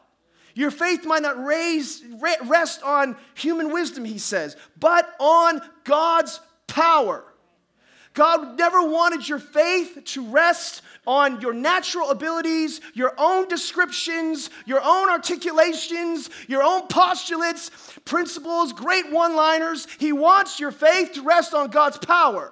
Your faith might not raise, rest on human wisdom, he says, but on God's power. God never wanted your faith to rest on your natural abilities, your own descriptions, your own articulations, your own postulates, principles, great one liners. He wants your faith to rest on God's power.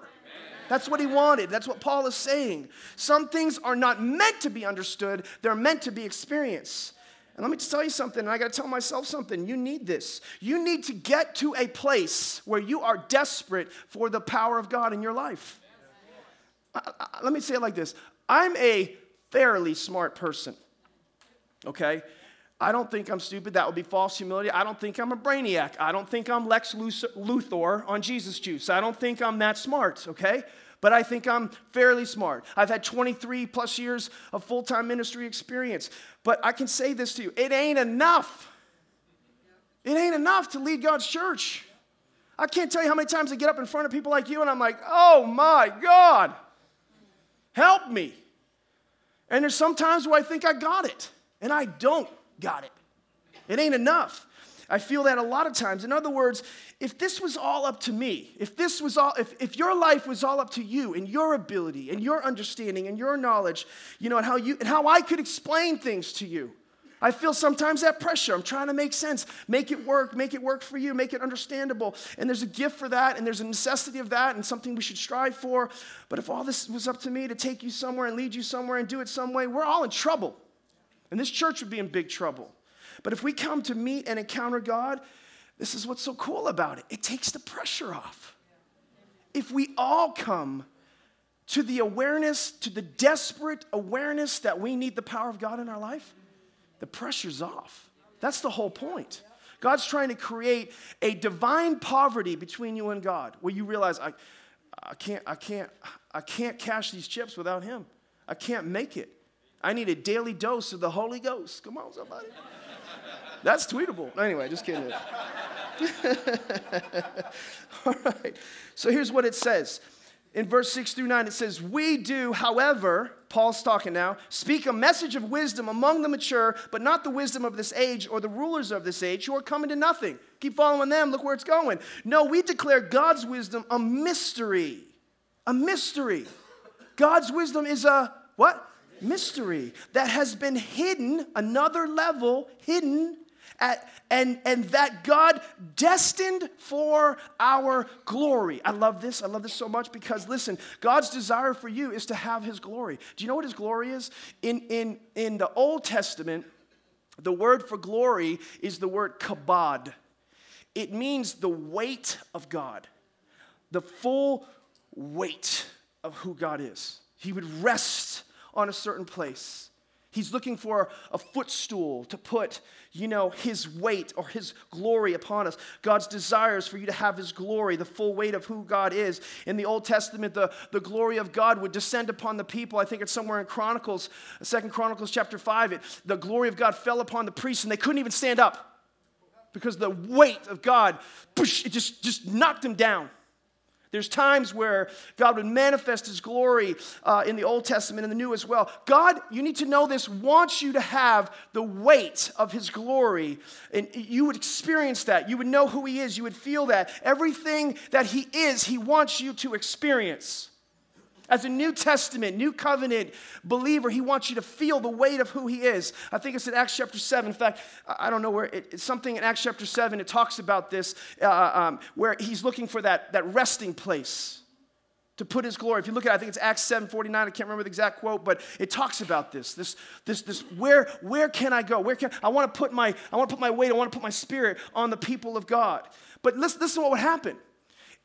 That's what he wanted. That's what Paul is saying. Some things are not meant to be understood, they're meant to be experienced. And let me just tell you something, and I got to tell myself something. You need this. You need to get to a place where you are desperate for the power of God in your life. I, I, let me say it like this I'm a fairly smart person, okay? I don't think I'm stupid. That would be false humility. I don't think I'm a brainiac. I don't think I'm Lex Luthor on Jesus Juice. I don't think I'm that smart, okay? But I think I'm fairly smart. I've had 23 plus years of full time ministry experience. But I can say this to you it ain't enough. It ain't enough to lead God's church. I can't tell you how many times I get up in front of people like you and I'm like, oh my God. Help me. And there's sometimes where I think I got it, and I don't got it. It ain't enough. I feel that a lot of times. In other words, if this was all up to me, if this was all, if, if your life was all up to you and your ability and your understanding and your knowledge, you know, and how you and how I could explain things to you. I feel sometimes that pressure. I'm trying to make sense, make it work, make it work for you, make it understandable. And there's a gift for that, and there's a necessity of that, and something we should strive for. But if all this was up to me to take you somewhere and lead you somewhere and do it some way, we're all in trouble. And this church would be in big trouble. But if we come to meet and encounter God, this is what's so cool about it it takes the pressure off. If we all come to the awareness, to the desperate awareness that we need the power of God in our life, the pressure's off. That's the whole point. God's trying to create a divine poverty between you and God, where you realize I, I can't, I can't, I can't cash these chips without Him. I can't make it. I need a daily dose of the Holy Ghost. Come on, somebody. That's tweetable. Anyway, just kidding. All right. So here's what it says. In verse 6 through 9, it says, We do, however, Paul's talking now, speak a message of wisdom among the mature, but not the wisdom of this age or the rulers of this age who are coming to nothing. Keep following them, look where it's going. No, we declare God's wisdom a mystery. A mystery. God's wisdom is a what? Mystery that has been hidden, another level hidden at, and, and that God destined for our glory. I love this. I love this so much because, listen, God's desire for you is to have His glory. Do you know what His glory is? In, in, in the Old Testament, the word for glory is the word kabod. It means the weight of God, the full weight of who God is. He would rest on a certain place. He's looking for a footstool to put, you know, his weight or his glory upon us. God's desires for you to have his glory, the full weight of who God is. In the Old Testament, the, the glory of God would descend upon the people. I think it's somewhere in Chronicles, Second Chronicles chapter 5. It, the glory of God fell upon the priests and they couldn't even stand up because the weight of God, it just, just knocked them down. There's times where God would manifest His glory uh, in the Old Testament and the New as well. God, you need to know this, wants you to have the weight of His glory. And you would experience that. You would know who He is. You would feel that. Everything that He is, He wants you to experience. As a New Testament, New Covenant believer, he wants you to feel the weight of who he is. I think it's in Acts chapter 7. In fact, I don't know where, it, it's something in Acts chapter 7, it talks about this, uh, um, where he's looking for that, that resting place to put his glory. If you look at it, I think it's Acts 7 49, I can't remember the exact quote, but it talks about this. This, this, this where, where can I go? Where can I want to put my I want to put my weight, I want to put my spirit on the people of God. But listen, listen to what would happen.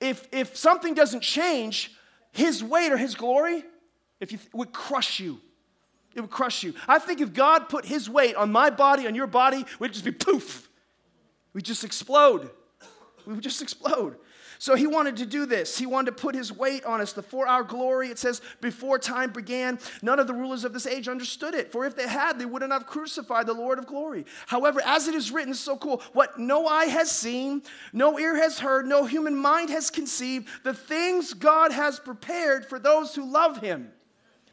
If if something doesn't change, his weight or his glory, if you would crush you. It would crush you. I think if God put his weight on my body, on your body, we'd just be poof. We'd just explode. We would just explode. So he wanted to do this. He wanted to put his weight on us. The for our glory, it says, before time began, none of the rulers of this age understood it. For if they had, they wouldn't have crucified the Lord of glory. However, as it is written, so cool. What no eye has seen, no ear has heard, no human mind has conceived, the things God has prepared for those who love him.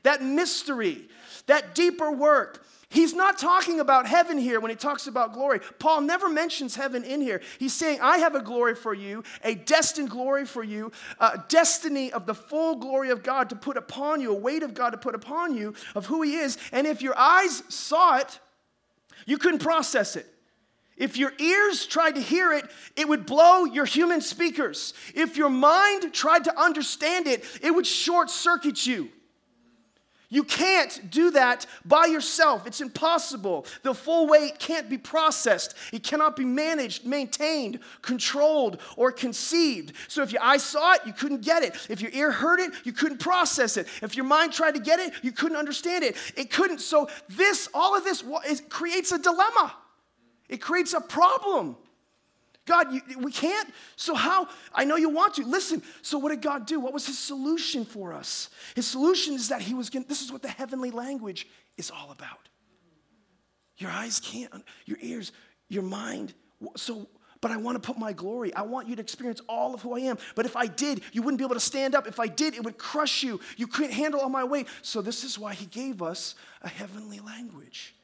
That mystery, that deeper work. He's not talking about heaven here when he talks about glory. Paul never mentions heaven in here. He's saying, I have a glory for you, a destined glory for you, a destiny of the full glory of God to put upon you, a weight of God to put upon you of who he is. And if your eyes saw it, you couldn't process it. If your ears tried to hear it, it would blow your human speakers. If your mind tried to understand it, it would short circuit you. You can't do that by yourself. It's impossible. The full weight can't be processed. It cannot be managed, maintained, controlled, or conceived. So if your eye saw it, you couldn't get it. If your ear heard it, you couldn't process it. If your mind tried to get it, you couldn't understand it. It couldn't. So this, all of this, creates a dilemma. It creates a problem. God, you, we can't. So, how? I know you want to. Listen, so what did God do? What was his solution for us? His solution is that he was going to, this is what the heavenly language is all about. Your eyes can't, your ears, your mind. So, but but I want to put my glory. I want you to experience all of who I am. But if I did, you wouldn't be able to stand up. If I did, it would crush you. You couldn't handle all my weight. So, this is why He gave us a heavenly language.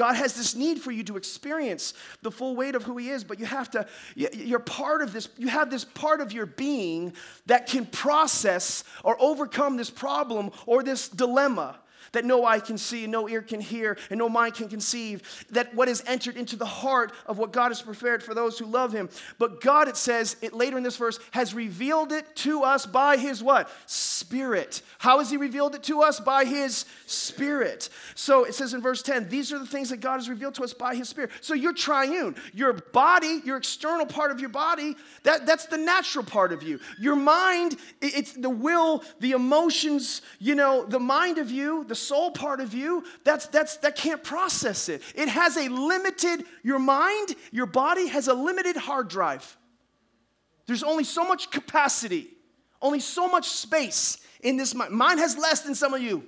God has this need for you to experience the full weight of who He is, but you have to, you're part of this, you have this part of your being that can process or overcome this problem or this dilemma that no eye can see, and no ear can hear, and no mind can conceive, that what is entered into the heart of what God has prepared for those who love him. But God, it says it later in this verse, has revealed it to us by his what? Spirit. How has he revealed it to us? By his spirit. So it says in verse 10, these are the things that God has revealed to us by his spirit. So you're triune. Your body, your external part of your body, that, that's the natural part of you. Your mind, it's the will, the emotions, you know, the mind of you, the soul part of you, that's, that's, that can't process it. It has a limited, your mind, your body has a limited hard drive. There's only so much capacity, only so much space in this mind. Mine has less than some of you.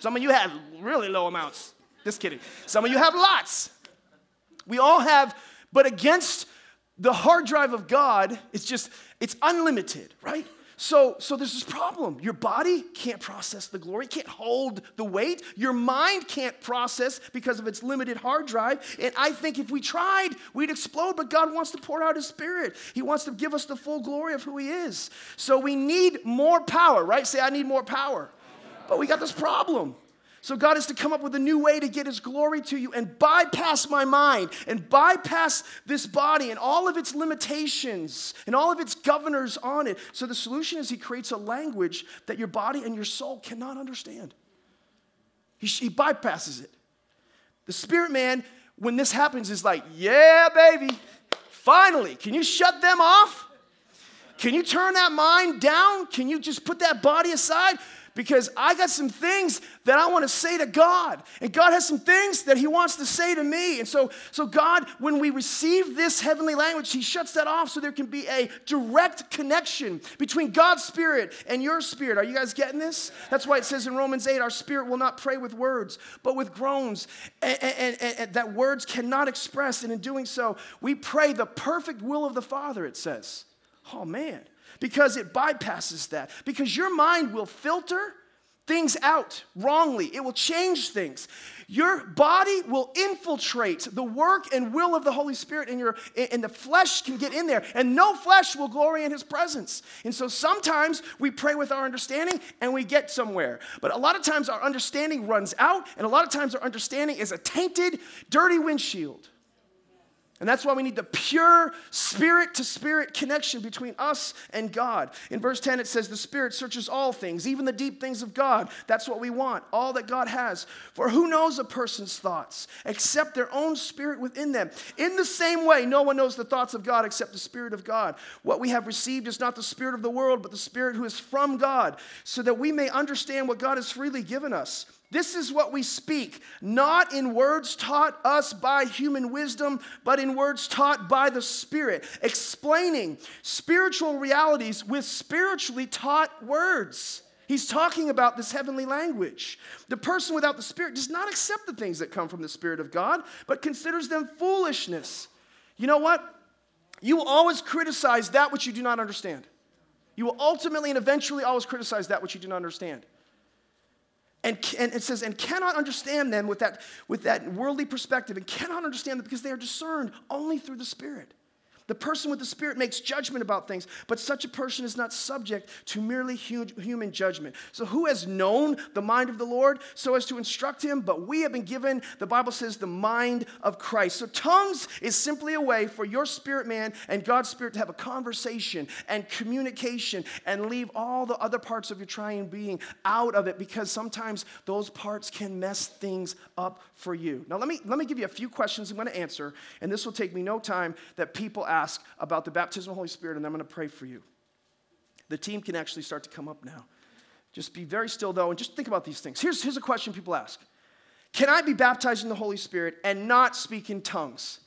Some of you have really low amounts. Just kidding. Some of you have lots. We all have, but against the hard drive of God, it's just, it's unlimited, right? So, so there's this problem. Your body can't process the glory, can't hold the weight. Your mind can't process because of its limited hard drive. And I think if we tried, we'd explode. But God wants to pour out His Spirit. He wants to give us the full glory of who He is. So we need more power, right? Say, I need more power. But we got this problem. So God is to come up with a new way to get his glory to you and bypass my mind and bypass this body and all of its limitations and all of its governors on it. So the solution is he creates a language that your body and your soul cannot understand. He, he bypasses it. The spirit man, when this happens, is like, yeah, baby, finally, can you shut them off? Can you turn that mind down? Can you just put that body aside? Because I got some things that I want to say to God. And God has some things that He wants to say to me. And so, so God, when we receive this heavenly language, He shuts that off so there can be a direct connection between God's Spirit and your spirit. Are you guys getting this? That's why it says in Romans 8, our spirit will not pray with words, but with groans and, and, and, and that words cannot express. And in doing so, we pray the perfect will of the Father, it says. Oh, man because it bypasses that. Because your mind will filter things out wrongly, it will change things. Your body will infiltrate the work and will of the Holy Spirit, and, your, and the flesh can get in there, and no flesh will glory in His presence. And so sometimes we pray with our understanding and we get somewhere. But a lot of times our understanding runs out, and a lot of times our understanding is a tainted, dirty windshield. And that's why we need the pure spirit to spirit connection between us and God. In verse 10, it says, The Spirit searches all things, even the deep things of God. That's what we want, all that God has. For who knows a person's thoughts except their own spirit within them? In the same way, no one knows the thoughts of God except the Spirit of God. What we have received is not the Spirit of the world, but the Spirit who is from God, so that we may understand what God has freely given us. This is what we speak, not in words taught us by human wisdom, but in words taught by the Spirit, explaining spiritual realities with spiritually taught words. He's talking about this heavenly language. The person without the Spirit does not accept the things that come from the Spirit of God, but considers them foolishness. You know what? You will always criticize that which you do not understand. You will ultimately and eventually always criticize that which you do not understand. And, and it says, and cannot understand them with that, with that worldly perspective, and cannot understand them because they are discerned only through the Spirit. The person with the Spirit makes judgment about things, but such a person is not subject to merely human judgment. So, who has known the mind of the Lord so as to instruct him? But we have been given, the Bible says, the mind of Christ. So, tongues is simply a way for your spirit man and God's Spirit to have a conversation and communication and leave all the other parts of your triune being out of it because sometimes those parts can mess things up for you. Now, let me, let me give you a few questions I'm going to answer, and this will take me no time that people ask ask about the baptism of the Holy Spirit, and I'm going to pray for you. The team can actually start to come up now. Just be very still, though, and just think about these things. Here's, here's a question people ask Can I be baptized in the Holy Spirit and not speak in tongues?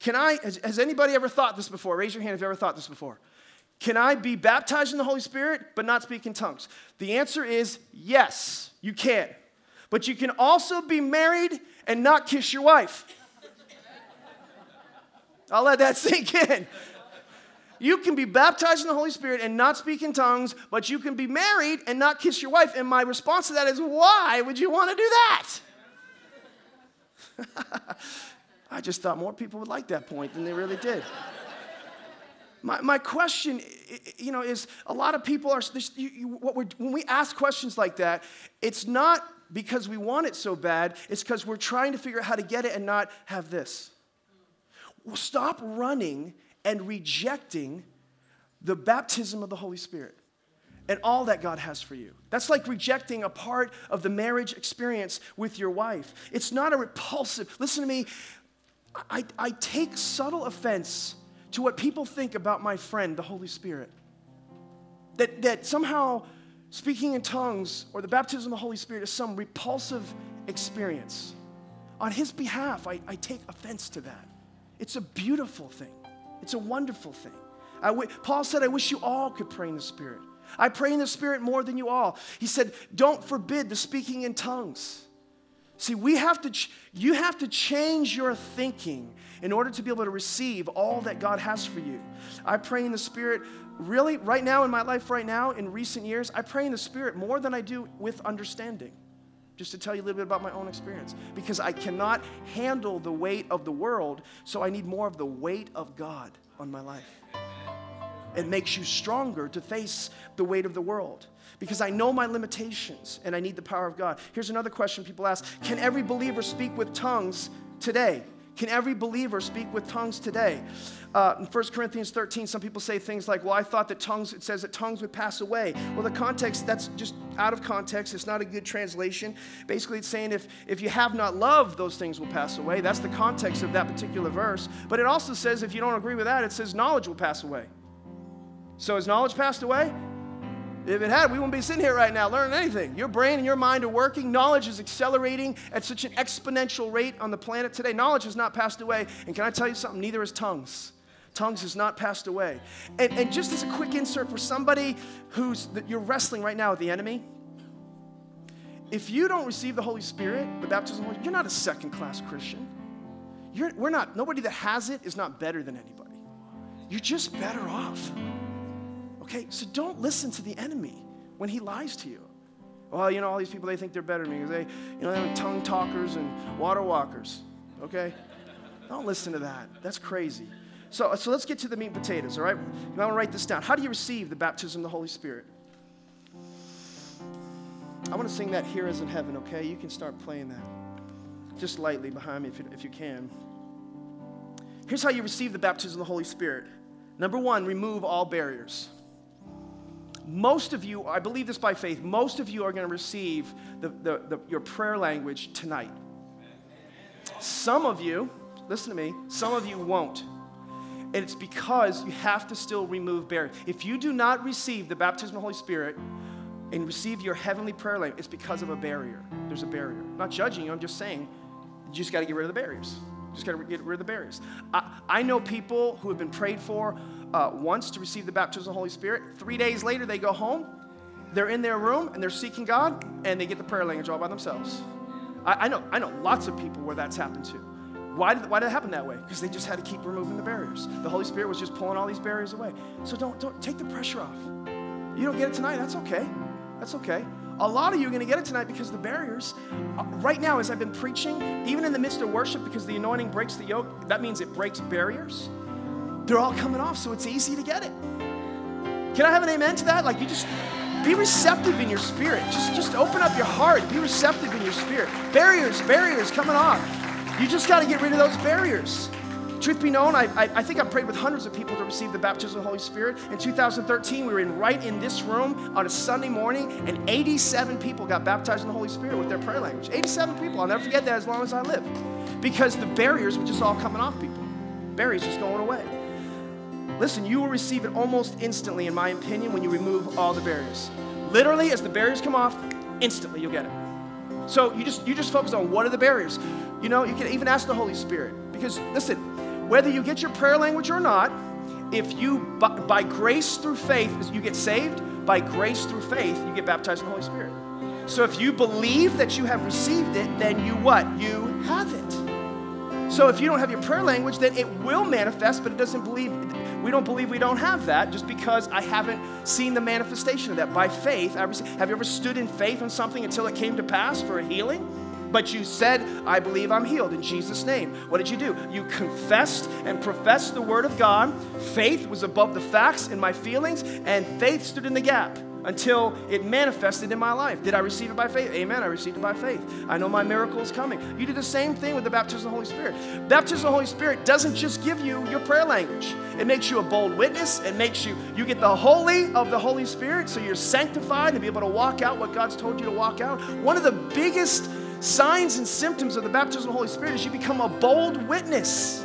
Can I, has, has anybody ever thought this before? Raise your hand if you ever thought this before. Can I be baptized in the Holy Spirit but not speak in tongues? The answer is yes, you can. But you can also be married and not kiss your wife. I'll let that sink in. You can be baptized in the Holy Spirit and not speak in tongues, but you can be married and not kiss your wife. And my response to that is, why would you want to do that? I just thought more people would like that point than they really did. My, my question, you know, is a lot of people are, you, you, when we ask questions like that, it's not because we want it so bad, it's because we're trying to figure out how to get it and not have this. Stop running and rejecting the baptism of the Holy Spirit and all that God has for you. That's like rejecting a part of the marriage experience with your wife. It's not a repulsive, listen to me, I, I take subtle offense to what people think about my friend, the Holy Spirit. That, that somehow speaking in tongues or the baptism of the Holy Spirit is some repulsive experience. On his behalf, I, I take offense to that. It's a beautiful thing. It's a wonderful thing. Paul said, I wish you all could pray in the Spirit. I pray in the Spirit more than you all. He said, Don't forbid the speaking in tongues. See, we have to, ch- you have to change your thinking in order to be able to receive all that God has for you. I pray in the Spirit, really, right now in my life, right now, in recent years, I pray in the Spirit more than I do with understanding just to tell you a little bit about my own experience. Because I cannot handle the weight of the world, so I need more of the weight of God on my life. It makes you stronger to face the weight of the world because I know my limitations and I need the power of God. Here's another question people ask Can every believer speak with tongues today? Can every believer speak with tongues today? Uh, in 1 Corinthians 13, some people say things like, Well, I thought that tongues, it says that tongues would pass away. Well, the context, that's just out of context. It's not a good translation. Basically, it's saying if, if you have not love, those things will pass away. That's the context of that particular verse. But it also says, if you don't agree with that, it says knowledge will pass away. So has knowledge passed away? If it had, we wouldn't be sitting here right now learning anything. Your brain and your mind are working. Knowledge is accelerating at such an exponential rate on the planet today. Knowledge has not passed away. And can I tell you something? Neither has tongues. Tongues has not passed away. And, and just as a quick insert for somebody who's you're wrestling right now with the enemy, if you don't receive the Holy Spirit, the baptism, you're not a second class Christian. You're, we're not, nobody that has it is not better than anybody. You're just better off. Okay, so don't listen to the enemy when he lies to you. Well, you know, all these people, they think they're better than me because they, you know, they're tongue talkers and water walkers. Okay? Don't listen to that. That's crazy. So, so let's get to the meat and potatoes, all right? You want to write this down. How do you receive the baptism of the Holy Spirit? I want to sing that here as in heaven, okay? You can start playing that just lightly behind me if you, if you can. Here's how you receive the baptism of the Holy Spirit. Number one, remove all barriers. Most of you, I believe this by faith, most of you are going to receive the, the, the, your prayer language tonight. Some of you, listen to me, some of you won't. And it's because you have to still remove barriers. If you do not receive the baptism of the Holy Spirit and receive your heavenly prayer language, it's because of a barrier. There's a barrier. I'm not judging you, I'm just saying you just got to get rid of the barriers. Just got to get rid of the barriers. I, I know people who have been prayed for uh, once to receive the baptism of the Holy Spirit. Three days later, they go home, they're in their room, and they're seeking God, and they get the prayer language all by themselves. I, I know, I know lots of people where that's happened to. Why did, why did it happen that way? Because they just had to keep removing the barriers. The Holy Spirit was just pulling all these barriers away. So don't, don't take the pressure off. You don't get it tonight, that's okay. That's okay. A lot of you are going to get it tonight because the barriers, uh, right now, as I've been preaching, even in the midst of worship, because the anointing breaks the yoke, that means it breaks barriers. They're all coming off, so it's easy to get it. Can I have an amen to that? Like you just be receptive in your spirit. Just, just open up your heart. Be receptive in your spirit. Barriers, barriers coming off. You just got to get rid of those barriers. Truth be known, I, I, I, think I prayed with hundreds of people to receive the baptism of the Holy Spirit. In 2013, we were in right in this room on a Sunday morning, and 87 people got baptized in the Holy Spirit with their prayer language. 87 people. I'll never forget that as long as I live. Because the barriers were just all coming off people. Barriers just going away. Listen, you will receive it almost instantly, in my opinion, when you remove all the barriers. Literally, as the barriers come off, instantly you'll get it. So you just you just focus on what are the barriers. You know, you can even ask the Holy Spirit. Because listen, whether you get your prayer language or not, if you by, by grace through faith you get saved, by grace through faith you get baptized in the Holy Spirit. So if you believe that you have received it, then you what? You have it. So if you don't have your prayer language, then it will manifest, but it doesn't believe we don't believe we don't have that just because I haven't seen the manifestation of that. By faith, have you ever stood in faith on something until it came to pass for a healing? But you said, I believe I'm healed in Jesus' name. What did you do? You confessed and professed the word of God. Faith was above the facts and my feelings, and faith stood in the gap until it manifested in my life. Did I receive it by faith? Amen. I received it by faith. I know my miracle is coming. You do the same thing with the baptism of the Holy Spirit. Baptism of the Holy Spirit doesn't just give you your prayer language. It makes you a bold witness. It makes you you get the holy of the Holy Spirit so you're sanctified to be able to walk out what God's told you to walk out. One of the biggest signs and symptoms of the baptism of the Holy Spirit is you become a bold witness.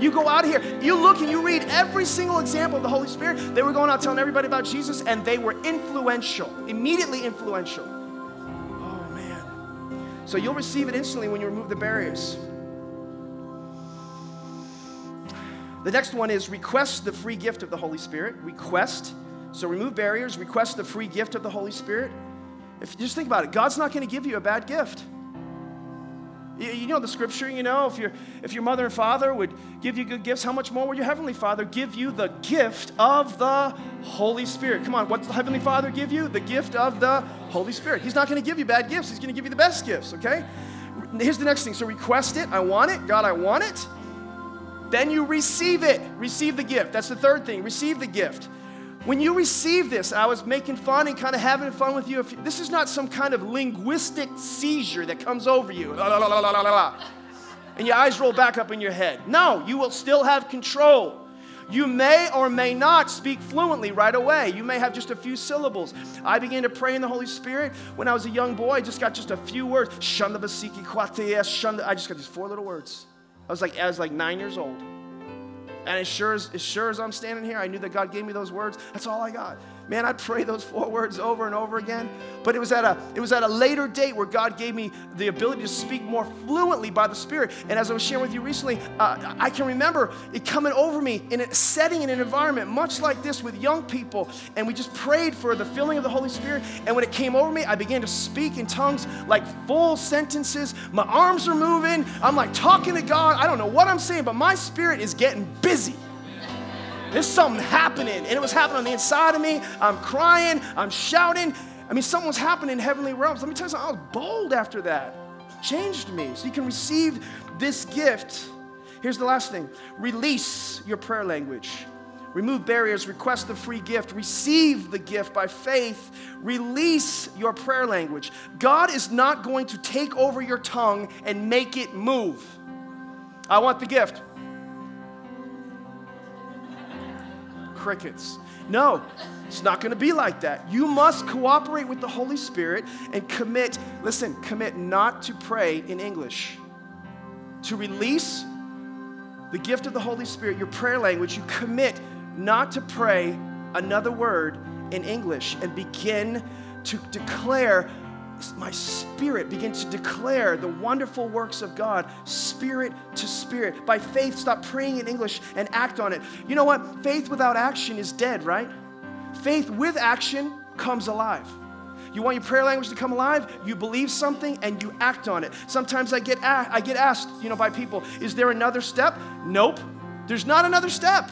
You go out here, you look and you read every single example of the Holy Spirit. They were going out telling everybody about Jesus, and they were influential, immediately influential. Oh, man. So you'll receive it instantly when you remove the barriers. The next one is request the free gift of the Holy Spirit. Request. So remove barriers, request the free gift of the Holy Spirit. If you just think about it, God's not going to give you a bad gift. You know the scripture, you know, if, your if your mother and father would give you good gifts, how much more will your Heavenly Father give you the gift of the Holy Spirit? Come on, what's the Heavenly Father give you? The gift of the Holy Spirit. He's not going to give you bad gifts, He's going to give you the best gifts, okay? Here's the next thing. So request it. I want it. God, I want it. Then you receive it. Receive the gift. That's the third thing. Receive the gift. When you receive this, I was making fun and kind of having fun with you. This is not some kind of linguistic seizure that comes over you. La, la, la, and your eyes roll back up in your head. No, you will still have control. You may or may not speak fluently right away. You may have just a few syllables. I began to pray in the Holy Spirit when I was a young boy. I just got just a few words. Shunda basiki kuateas. I just got these four little words. I was like, I was like nine years old. And as sure as, as sure as I'm standing here, I knew that God gave me those words. That's all I got. Man, I'd pray those four words over and over again. But it was at a it was at a later date where God gave me the ability to speak more fluently by the Spirit. And as I was sharing with you recently, uh, I can remember it coming over me in a setting in an environment much like this with young people. And we just prayed for the filling of the Holy Spirit. And when it came over me, I began to speak in tongues like full sentences. My arms are moving. I'm like talking to God. I don't know what I'm saying, but my spirit is getting busy. There's something happening. And it was happening on the inside of me. I'm crying, I'm shouting. I mean, something was happening in heavenly realms. Let me tell you something, I was bold after that. Changed me. So you can receive this gift. Here's the last thing release your prayer language. Remove barriers, request the free gift, receive the gift by faith, release your prayer language. God is not going to take over your tongue and make it move. I want the gift. Crickets. No, it's not going to be like that. You must cooperate with the Holy Spirit and commit, listen, commit not to pray in English. To release the gift of the Holy Spirit, your prayer language, you commit not to pray another word in English and begin to declare my spirit begin to declare the wonderful works of God, spirit to spirit. By faith, stop praying in English and act on it. You know what? Faith without action is dead, right? Faith with action comes alive. You want your prayer language to come alive? You believe something and you act on it. Sometimes I get, a- I get asked, you know, by people, is there another step? Nope. There's not another step.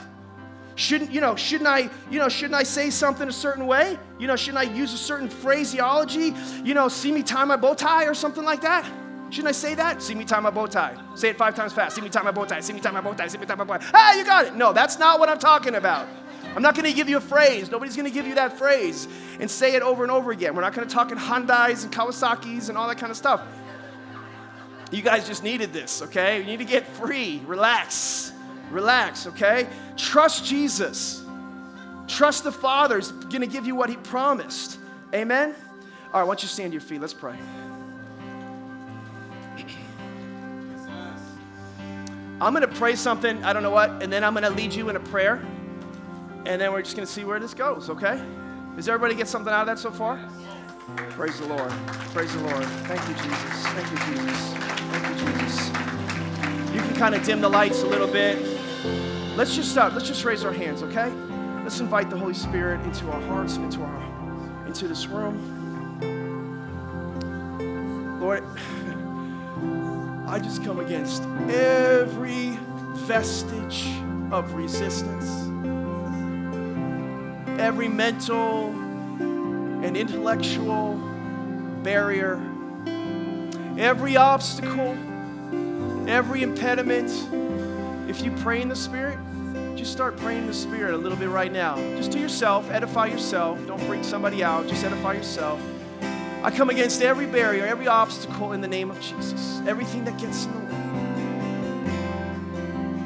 Shouldn't, you know, shouldn't I, you know, shouldn't I say something a certain way? You know, shouldn't I use a certain phraseology? You know, see me tie my bow tie or something like that? Shouldn't I say that? See me tie my bow tie. Say it five times fast. See me tie my bow tie. See me tie my bow tie. See me tie my bow tie. Ah, you got it. No, that's not what I'm talking about. I'm not going to give you a phrase. Nobody's going to give you that phrase and say it over and over again. We're not going to talk in Hyundai's and Kawasaki's and all that kind of stuff. You guys just needed this, okay? You need to get free. Relax. Relax, okay? Trust Jesus. Trust the Father is going to give you what He promised. Amen? All right, why don't you stand to your feet? Let's pray. I'm going to pray something, I don't know what, and then I'm going to lead you in a prayer. And then we're just going to see where this goes, okay? Does everybody get something out of that so far? Praise the Lord. Praise the Lord. Thank you, Jesus. Thank you, Jesus. Thank you, Jesus. You can kind of dim the lights a little bit. Let's just stop. Let's just raise our hands, okay? Let's invite the Holy Spirit into our hearts and into our into this room. Lord, I just come against every vestige of resistance, every mental and intellectual barrier, every obstacle, every impediment. If you pray in the Spirit, just start praying in the Spirit a little bit right now. Just to yourself, edify yourself. Don't freak somebody out, just edify yourself. I come against every barrier, every obstacle in the name of Jesus, everything that gets in the way.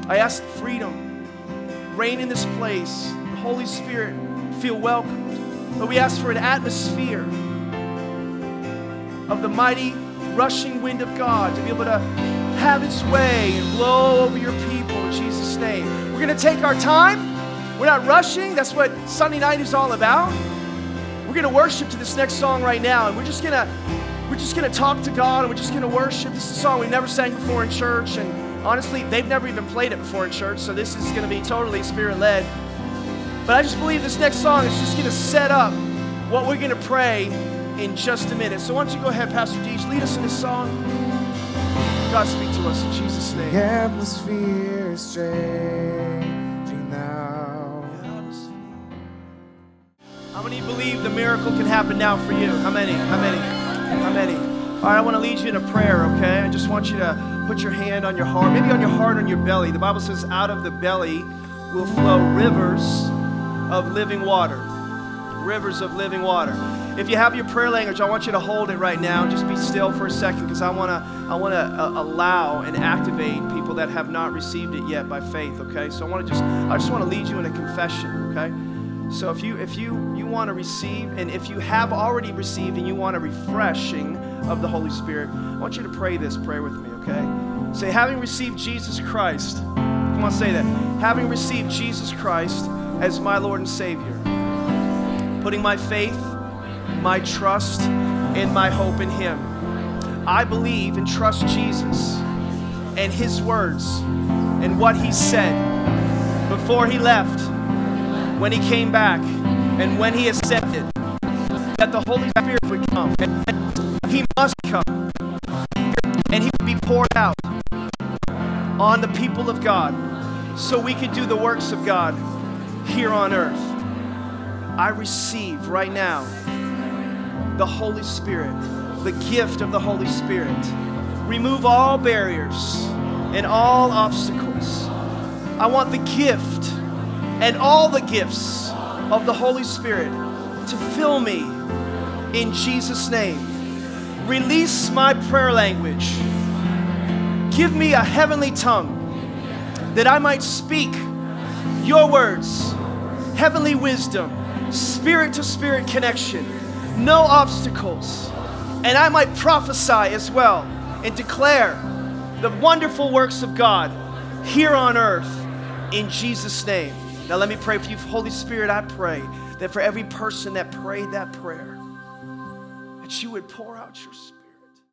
I ask freedom, reign in this place. The Holy Spirit feel welcomed. But we ask for an atmosphere of the mighty rushing wind of God to be able to have its way and blow over your people in Jesus' name. Going to take our time. We're not rushing. That's what Sunday night is all about. We're going to worship to this next song right now, and we're just going to we're just going to talk to God and we're just going to worship. This is a song we never sang before in church, and honestly, they've never even played it before in church, so this is going to be totally spirit led. But I just believe this next song is just going to set up what we're going to pray in just a minute. So why don't you go ahead, Pastor Deej, lead us in this song. God speak to us in Jesus' name.
The atmosphere is changing
believe the miracle can happen now for you? How many? How many? How many? All right, I want to lead you in a prayer, okay? I just want you to put your hand on your heart, maybe on your heart, on your belly. The Bible says, out of the belly will flow rivers of living water. Rivers of living water. If you have your prayer language, I want you to hold it right now. Just be still for a second because I want to I want to uh, allow and activate people that have not received it yet by faith, okay? So I want to just I just want to lead you in a confession, okay? So if you if you you want to receive and if you have already received and you want a refreshing of the Holy Spirit, I want you to pray this prayer with me, okay? Say having received Jesus Christ. Come on, say that. Having received Jesus Christ as my Lord and Savior. Putting my faith, my trust, and my hope in him. I believe and trust Jesus and his words and what he said before he left when he came back and when he ascended, that the Holy Spirit would come. And he must come. And he would be poured out on the people of God so we could do the works of God here on earth. I receive right now the Holy Spirit, the gift of the Holy Spirit. Remove all barriers and all obstacles. I want the gift and all the gifts of the Holy Spirit to fill me in Jesus' name. Release my prayer language. Give me a heavenly tongue that I might speak your words, heavenly wisdom, spirit to spirit connection, no obstacles, and I might prophesy as well and declare the wonderful works of God here on earth in Jesus' name. Now, let me pray for you. Holy Spirit, I pray that for every person that prayed that prayer, that you would pour out your spirit.